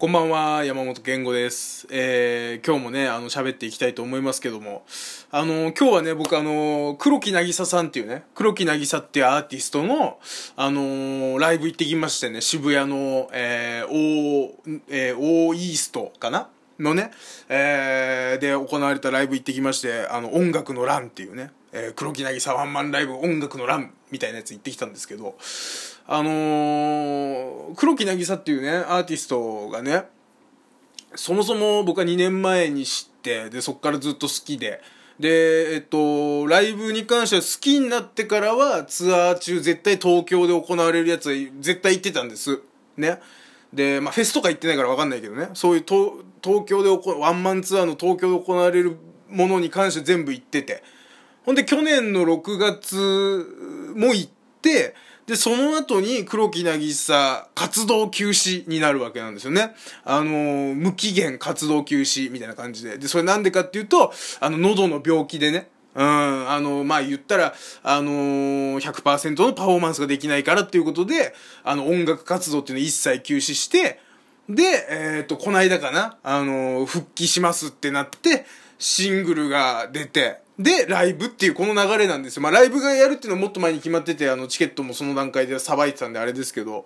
こんばんは、山本健吾です。えー、今日もね、あの、喋っていきたいと思いますけども、あの、今日はね、僕あの、黒木なぎささんっていうね、黒木なぎさっていうアーティストの、あのライブ行ってきましてね、渋谷の、えー、オー、えー、オーイーストかな？のね、えー、で行われたライブ行ってきまして、あの、音楽の欄っていうね、えー、黒木なぎさワンマンライブ音楽の欄みたいなやつ行ってきたんですけど、あのー、黒木渚っていうね、アーティストがね、そもそも僕は2年前に知って、で、そっからずっと好きで、で、えっと、ライブに関しては好きになってからはツアー中絶対東京で行われるやつは絶対行ってたんです。ね。で、まあフェスとか行ってないからわかんないけどね、そういう東京でワンマンツアーの東京で行われるものに関して全部行ってて、ほんで去年の6月も行って、で、その後に黒木渚活動休止になるわけなんですよね。あの、無期限活動休止みたいな感じで。で、それなんでかっていうと、あの、喉の病気でね、うん、あの、まあ、言ったら、あのー、100%のパフォーマンスができないからっていうことで、あの、音楽活動っていうのを一切休止して、で、えっ、ー、と、この間かな、あのー、復帰しますってなって、シングルが出て、で、ライブっていうこの流れなんですよ。まあ、ライブがやるっていうのはもっと前に決まってて、あの、チケットもその段階でさばいてたんであれですけど、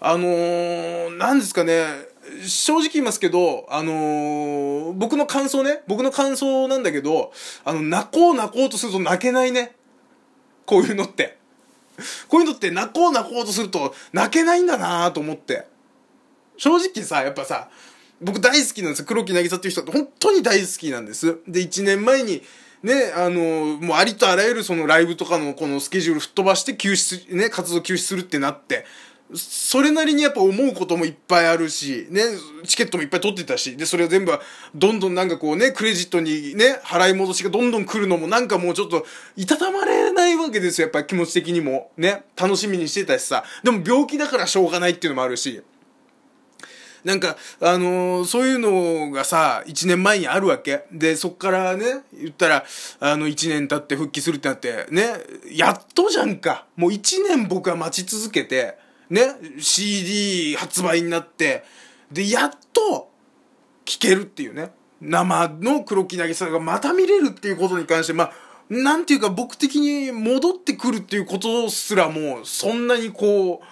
あのー、なんですかね、正直言いますけど、あのー、僕の感想ね、僕の感想なんだけど、あの、泣こう泣こうとすると泣けないね。こういうのって。こういうのって泣こう泣こうとすると泣けないんだなと思って。正直さ、やっぱさ、僕大好きなんですよ。黒木渚っていう人って本当に大好きなんです。で、1年前に、ね、あの、もうありとあらゆるそのライブとかのこのスケジュール吹っ飛ばして休止、ね、活動休止するってなって、それなりにやっぱ思うこともいっぱいあるし、ね、チケットもいっぱい取ってたし、で、それを全部、どんどんなんかこうね、クレジットにね、払い戻しがどんどん来るのもなんかもうちょっと、いたたまれないわけですよ、やっぱ気持ち的にも。ね、楽しみにしてたしさ。でも病気だからしょうがないっていうのもあるし。なんか、あのー、そういうのがさ、1年前にあるわけ。で、そっからね、言ったら、あの、1年経って復帰するってなって、ね、やっとじゃんか。もう1年僕は待ち続けて、ね、CD 発売になって、で、やっと、聴けるっていうね。生の黒木渚がまた見れるっていうことに関して、まあ、なんていうか僕的に戻ってくるっていうことすらもう、そんなにこう、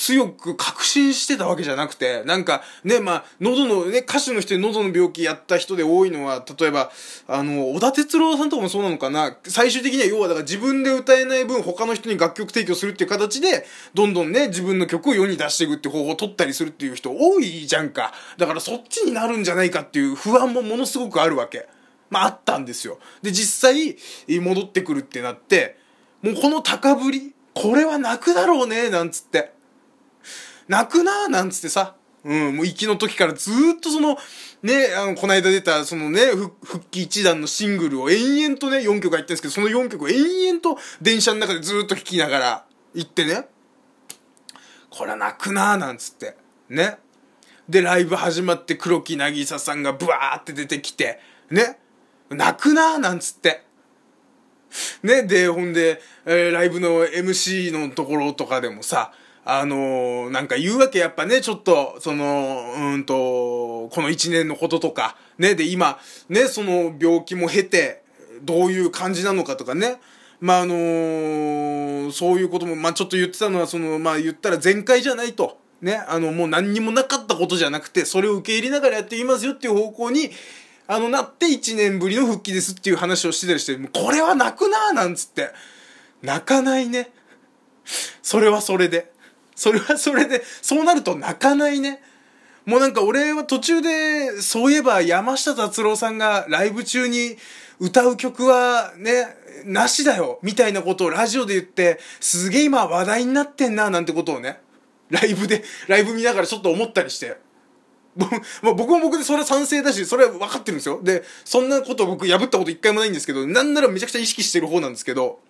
強く確信してたわけじゃなくて、なんかね、まあ、喉のね、歌手の人で喉の病気やった人で多いのは、例えば、あの、小田哲郎さんとかもそうなのかな、最終的には要はだから自分で歌えない分他の人に楽曲提供するっていう形で、どんどんね、自分の曲を世に出していくって方法を取ったりするっていう人多いじゃんか。だからそっちになるんじゃないかっていう不安もものすごくあるわけ。まああったんですよ。で、実際、戻ってくるってなって、もうこの高ぶり、これは泣くだろうね、なんつって。泣くなーなんつってさ、うん、もう行きの時からずっとその、ね、あの、この間出た、そのね、復帰一弾のシングルを延々とね、4曲入ってるんですけど、その4曲を延々と電車の中でずっと聴きながら行ってね、これは泣くなーなんつって、ね。で、ライブ始まって黒木渚さんがブワーって出てきて、ね。泣くなーなんつって。ね、で、ほんで、えー、ライブの MC のところとかでもさ、あのー、なんか言うわけやっぱね、ちょっと、その、うんと、この一年のこととか、ね、で今、ね、その病気も経て、どういう感じなのかとかね、まああのー、そういうことも、まあちょっと言ってたのは、その、まあ言ったら全開じゃないと。ね、あの、もう何にもなかったことじゃなくて、それを受け入れながらやっていますよっていう方向に、あの、なって1年ぶりの復帰ですっていう話をしてたりして、これは泣くなーなんつって。泣かないね。それはそれで。それはそれで、そうなると泣かないね。もうなんか俺は途中で、そういえば山下達郎さんがライブ中に歌う曲はね、なしだよ、みたいなことをラジオで言って、すげえ今話題になってんな、なんてことをね、ライブで、ライブ見ながらちょっと思ったりして。まあ、僕も僕でそれは賛成だし、それは分かってるんですよ。で、そんなこと僕破ったこと一回もないんですけど、なんならめちゃくちゃ意識してる方なんですけど、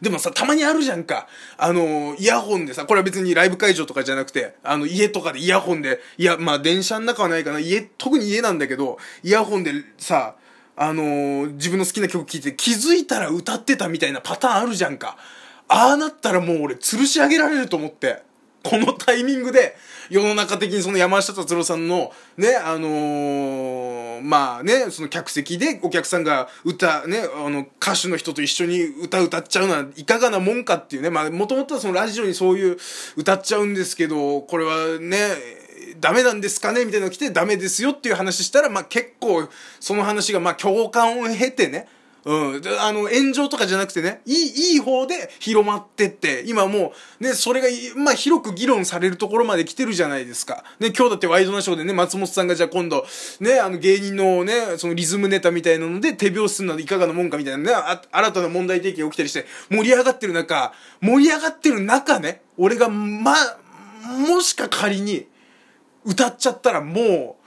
でもさ、たまにあるじゃんか。あの、イヤホンでさ、これは別にライブ会場とかじゃなくて、あの、家とかでイヤホンで、いや、まあ電車の中はないかな、家、特に家なんだけど、イヤホンでさ、あの、自分の好きな曲聴いて気づいたら歌ってたみたいなパターンあるじゃんか。ああなったらもう俺吊るし上げられると思って。このタイミングで、世の中的にその山下達郎さんの、ね、あのー、まあね、その客席でお客さんが歌、ね、あの、歌手の人と一緒に歌歌っちゃうのはいかがなもんかっていうね、まあ、もともとはそのラジオにそういう歌っちゃうんですけど、これはね、ダメなんですかねみたいなの来て、ダメですよっていう話したら、まあ結構、その話がまあ共感を経てね、うん。あの、炎上とかじゃなくてね、いい、いい方で広まってって、今もう、ね、それが、まあ、広く議論されるところまで来てるじゃないですか。ね、今日だってワイドナショーでね、松本さんがじゃあ今度、ね、あの芸人のね、そのリズムネタみたいなので手拍子するのはいかがなもんかみたいなね、新たな問題提起が起きたりして、盛り上がってる中、盛り上がってる中ね、俺が、ま、もしか仮に、歌っちゃったらも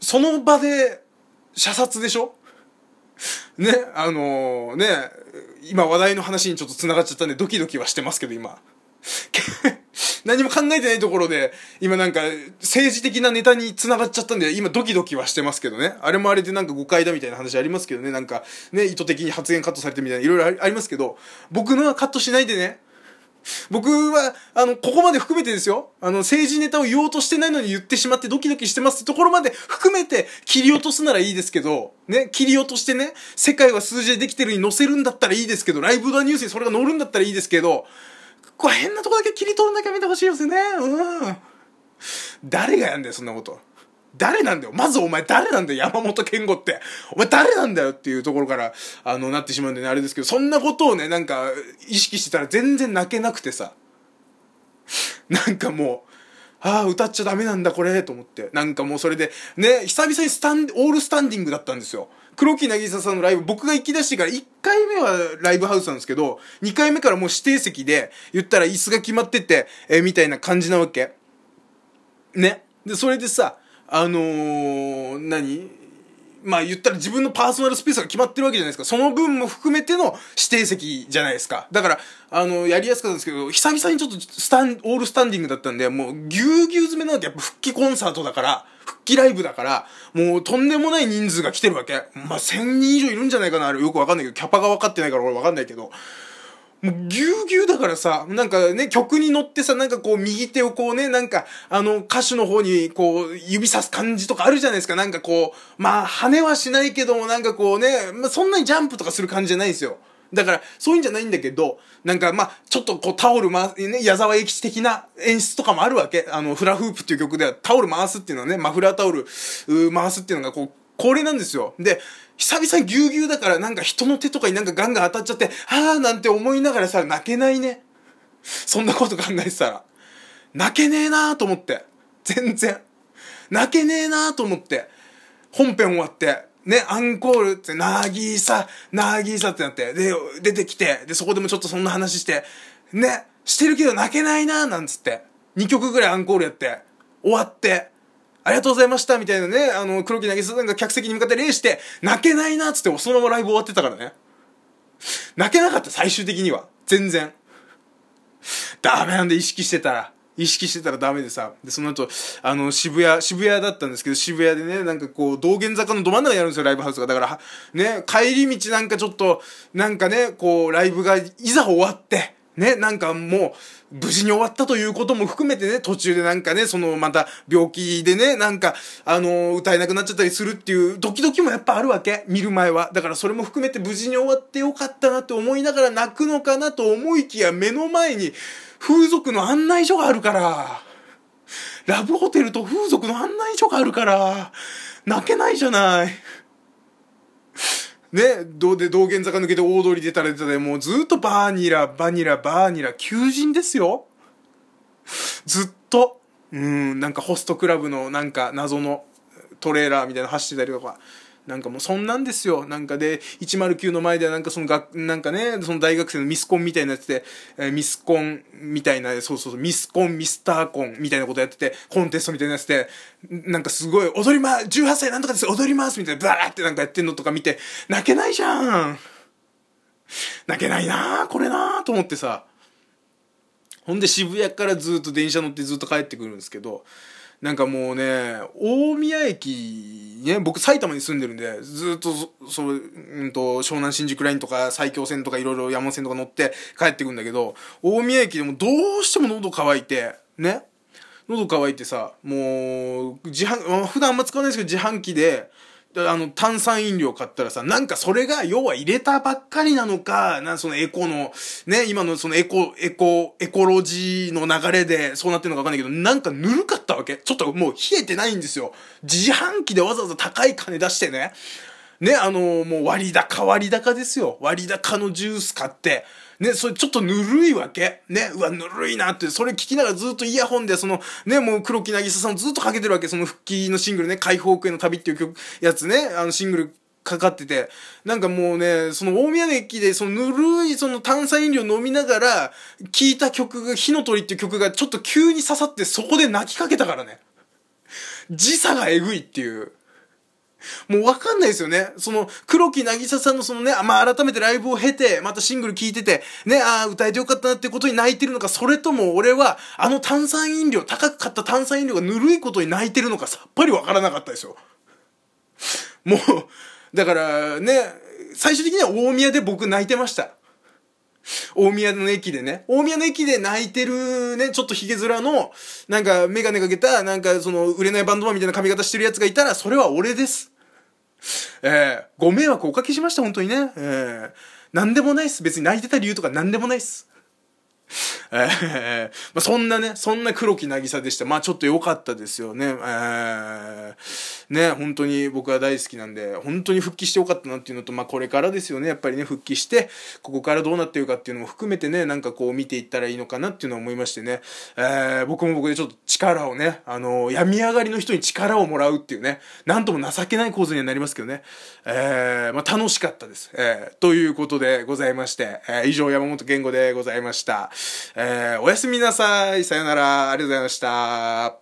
う、その場で、射殺でしょ？ね、あのー、ね、今話題の話にちょっと繋がっちゃったんでドキドキはしてますけど、今。何も考えてないところで、今なんか政治的なネタに繋がっちゃったんで、今ドキドキはしてますけどね。あれもあれでなんか誤解だみたいな話ありますけどね。なんかね、意図的に発言カットされてみたいな、いろいろありますけど、僕のはカットしないでね。僕は、あの、ここまで含めてですよ。あの、政治ネタを言おうとしてないのに言ってしまってドキドキしてますってところまで含めて切り落とすならいいですけど、ね、切り落としてね、世界は数字でできてるに載せるんだったらいいですけど、ライブドアニュースにそれが載るんだったらいいですけど、これ変なとこだけ切り取るだけやめてほしいですよね。うん。誰がやんだよ、そんなこと。誰なんだよまずお前誰なんだよ山本健吾って。お前誰なんだよっていうところから、あの、なってしまうんでね、あれですけど、そんなことをね、なんか、意識してたら全然泣けなくてさ。なんかもう、ああ、歌っちゃダメなんだ、これ、と思って。なんかもうそれで、ね、久々にスタン、オールスタンディングだったんですよ。黒木渚さんのライブ、僕が行き出してから1回目はライブハウスなんですけど、2回目からもう指定席で、言ったら椅子が決まってて、えー、みたいな感じなわけ。ね。で、それでさ、あのー、何？まあ言ったら自分のパーソナルスペースが決まってるわけじゃないですか。その分も含めての指定席じゃないですか。だから、あの、やりやすかったんですけど、久々にちょっとスタン、オールスタンディングだったんで、もうぎゅうぎゅう詰めなわけ。やっぱ復帰コンサートだから、復帰ライブだから、もうとんでもない人数が来てるわけ。まあ1000人以上いるんじゃないかな。あれよくわかんないけど、キャパが分かってないから俺わかんないけど。もうぎゅうぎゅうだからさ、なんかね、曲に乗ってさ、なんかこう右手をこうね、なんかあの歌手の方にこう指さす感じとかあるじゃないですか。なんかこう、まあ跳ねはしないけどもなんかこうね、まあそんなにジャンプとかする感じじゃないんですよ。だから、そういうんじゃないんだけど、なんかまあ、ちょっとこうタオル回す、ね、矢沢永吉的な演出とかもあるわけ。あの、フラフープっていう曲ではタオル回すっていうのはね、マフラータオル回すっていうのがこう、これなんですよ。で、久々にぎゅうぎゅうだからなんか人の手とかになんかガンガン当たっちゃって、あーなんて思いながらさ、泣けないね。そんなこと考えてたら。泣けねえなーと思って。全然。泣けねえなーと思って。本編終わって。ね、アンコールって、なぎさ、なぎさってなって。で、出てきて。で、そこでもちょっとそんな話して。ね、してるけど泣けないなーなんつって。2曲ぐらいアンコールやって。終わって。ありがとうございましたみたいなね、あの、黒木渚さんが客席に向かって礼して、泣けないなっつって、そのままライブ終わってたからね。泣けなかった、最終的には。全然。ダメなんで意識してたら。意識してたらダメでさ。で、その後、あの、渋谷、渋谷だったんですけど、渋谷でね、なんかこう、道玄坂のど真ん中にあるんですよ、ライブハウスが。だから、ね、帰り道なんかちょっと、なんかね、こう、ライブがいざ終わって、ね、なんかもう、無事に終わったということも含めてね、途中でなんかね、そのまた病気でね、なんか、あの歌えなくなっちゃったりするっていうドキドキもやっぱあるわけ。見る前は。だからそれも含めて無事に終わってよかったなって思いながら泣くのかなと思いきや目の前に風俗の案内所があるから。ラブホテルと風俗の案内所があるから、泣けないじゃない。ね、どうで道玄坂抜けて大通り出たら出たで、もうずっとバーニラ、バニラ、バーニラ、求人ですよ。ずっと。うん、なんかホストクラブのなんか謎のトレーラーみたいなの走ってたりとか。なんかもうそんなんですよ。なんかで、109の前ではなんかその学、なんかね、その大学生のミスコンみたいなやつで、えー、ミスコンみたいな、そうそうそう、ミスコン、ミスターコンみたいなことやってて、コンテストみたいなやつで、なんかすごい、踊りま、18歳なんとかです踊りますみたいな、バーってなんかやってんのとか見て、泣けないじゃん。泣けないなこれなと思ってさ。ほんで渋谷からずっと電車乗ってずっと帰ってくるんですけど、なんかもうね、大宮駅、ね、僕埼玉に住んでるんで、ずっとそ、そうんと、湘南新宿ラインとか埼京線とかいろいろ山線とか乗って帰ってくんだけど、大宮駅でもどうしても喉乾いて、ね。喉乾いてさ、もう、自販、普段あんま使わないですけど、自販機で、あの、炭酸飲料買ったらさ、なんかそれが、要は入れたばっかりなのか、な、そのエコの、ね、今のそのエコ、エコ、エコロジーの流れでそうなってるのかわかんないけど、なんかぬるかったわけちょっともう冷えてないんですよ。自販機でわざわざ高い金出してね。ね、あのもう割高割高ですよ。割高のジュース買って。ね、それちょっとぬるいわけ。ね、うわ、ぬるいなって、それ聞きながらずっとイヤホンで、その、ね、もう黒木渚さんをずっとかけてるわけ。その復帰のシングルね、解放区への旅っていう曲、やつね、あのシングルかかってて、なんかもうね、その大宮駅で、そのぬるいその炭酸飲料飲みながら、聴いた曲が、火の鳥っていう曲がちょっと急に刺さって、そこで泣きかけたからね。時差がえぐいっていう。もうわかんないですよね。その、黒木なぎささんのそのね、まあ改めてライブを経て、またシングル聴いてて、ね、ああ、歌えてよかったなってことに泣いてるのか、それとも俺は、あの炭酸飲料、高く買った炭酸飲料がぬるいことに泣いてるのか、さっぱりわからなかったですよ。もう、だからね、最終的には大宮で僕泣いてました。大宮の駅でね。大宮の駅で泣いてるね、ちょっとヒゲ面の、なんかメガネかけた、なんかその売れないバンドマンみたいな髪型してるやつがいたら、それは俺です。えー、ご迷惑おかけしました、本当にね。えー、なんでもないっす。別に泣いてた理由とかなんでもないっす。えー、まあ、そんなね、そんな黒木渚でした。まあちょっと良かったですよね。えー、ね、本当に僕は大好きなんで、本当に復帰してよかったなっていうのと、まあこれからですよね。やっぱりね、復帰して、ここからどうなってるかっていうのも含めてね、なんかこう見ていったらいいのかなっていうのを思いましてね。えー、僕も僕でちょっと力をね、あのー、病み上がりの人に力をもらうっていうね、なんとも情けない構図にはなりますけどね。えー、まあ楽しかったです。えー、ということでございまして、えー、以上山本健吾でございました。えー、おやすみなさい。さよなら。ありがとうございました。